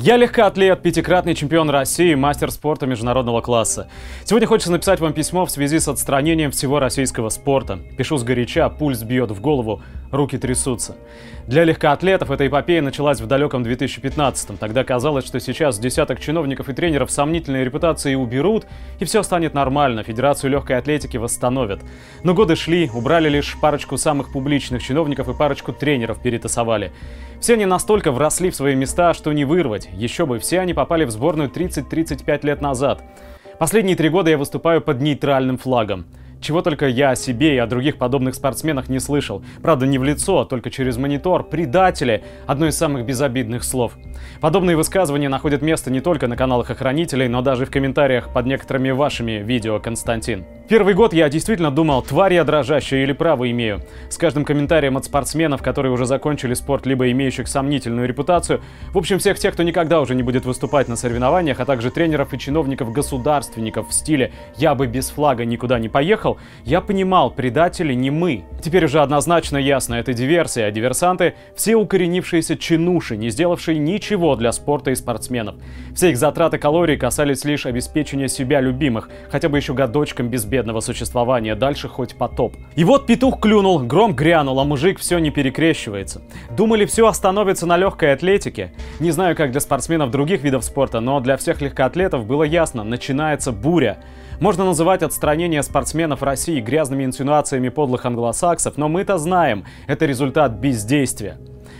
Я легкоатлет, пятикратный чемпион России, мастер спорта международного класса. Сегодня хочется написать вам письмо в связи с отстранением всего российского спорта. Пишу с горяча, пульс бьет в голову, руки трясутся. Для легкоатлетов эта эпопея началась в далеком 2015-м. Тогда казалось, что сейчас десяток чиновников и тренеров сомнительные репутации уберут, и все станет нормально, Федерацию легкой атлетики восстановят. Но годы шли, убрали лишь парочку самых публичных чиновников и парочку тренеров перетасовали. Все они настолько вросли в свои места, что не вырвать. Еще бы, все они попали в сборную 30-35 лет назад. Последние три года я выступаю под нейтральным флагом. Чего только я о себе и о других подобных спортсменах не слышал. Правда, не в лицо, а только через монитор. Предатели – одно из самых безобидных слов. Подобные высказывания находят место не только на каналах охранителей, но даже в комментариях под некоторыми вашими видео, Константин. Первый год я действительно думал, тварь я дрожащая или право имею. С каждым комментарием от спортсменов, которые уже закончили спорт, либо имеющих сомнительную репутацию, в общем, всех тех, кто никогда уже не будет выступать на соревнованиях, а также тренеров и чиновников-государственников в стиле «я бы без флага никуда не поехал», я понимал, предатели не мы. Теперь уже однозначно ясно, это диверсия, а диверсанты — все укоренившиеся чинуши, не сделавшие ничего для спорта и спортсменов. Все их затраты калорий касались лишь обеспечения себя любимых, хотя бы еще годочком без бед бедного существования, дальше хоть потоп. И вот петух клюнул, гром грянул, а мужик все не перекрещивается. Думали, все остановится на легкой атлетике? Не знаю, как для спортсменов других видов спорта, но для всех легкоатлетов было ясно, начинается буря. Можно называть отстранение спортсменов России грязными инсинуациями подлых англосаксов, но мы-то знаем, это результат бездействия.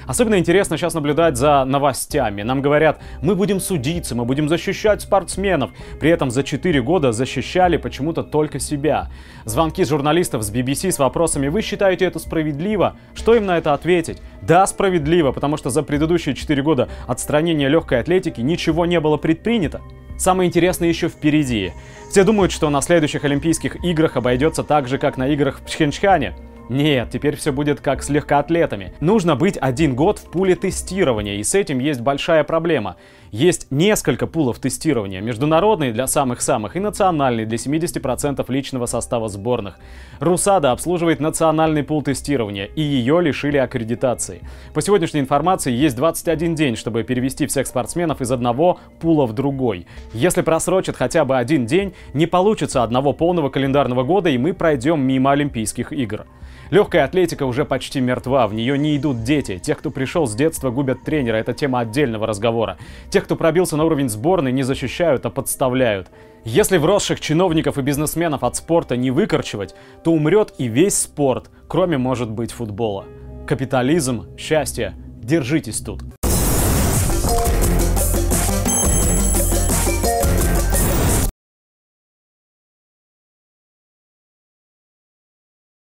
Особенно интересно сейчас наблюдать за новостями. Нам говорят, мы будем судиться, мы будем защищать спортсменов. При этом за 4 года защищали почему-то только себя. Звонки журналистов с BBC с вопросами «Вы считаете это справедливо?» Что им на это ответить? Да, справедливо, потому что за предыдущие 4 года отстранения легкой атлетики ничего не было предпринято. Самое интересное еще впереди. Все думают, что на следующих Олимпийских играх обойдется так же, как на играх в Пхенчхане. Нет, теперь все будет как с легкоатлетами. Нужно быть один год в пуле тестирования, и с этим есть большая проблема. Есть несколько пулов тестирования, международный для самых-самых и национальный для 70% личного состава сборных. Русада обслуживает национальный пул тестирования, и ее лишили аккредитации. По сегодняшней информации есть 21 день, чтобы перевести всех спортсменов из одного пула в другой. Если просрочат хотя бы один день, не получится одного полного календарного года, и мы пройдем мимо Олимпийских игр. Легкая атлетика уже почти мертва, в нее не идут дети. Тех, кто пришел с детства, губят тренера, это тема отдельного разговора. Тех, кто пробился на уровень сборной, не защищают, а подставляют. Если вросших чиновников и бизнесменов от спорта не выкорчевать, то умрет и весь спорт, кроме, может быть, футбола. Капитализм, счастье, держитесь тут.